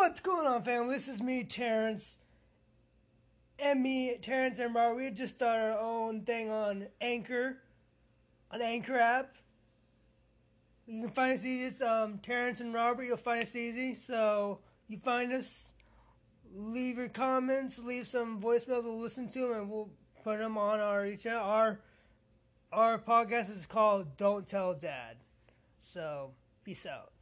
What's going on, family? This is me, Terrence. And me, Terrence and Robert. We just started our own thing on Anchor, on Anchor app. You can find us easy. It's um, Terrence and Robert. You'll find us easy. So you find us, leave your comments, leave some voicemails. We'll listen to them and we'll put them on our channel. Our our podcast is called "Don't Tell Dad." So peace out.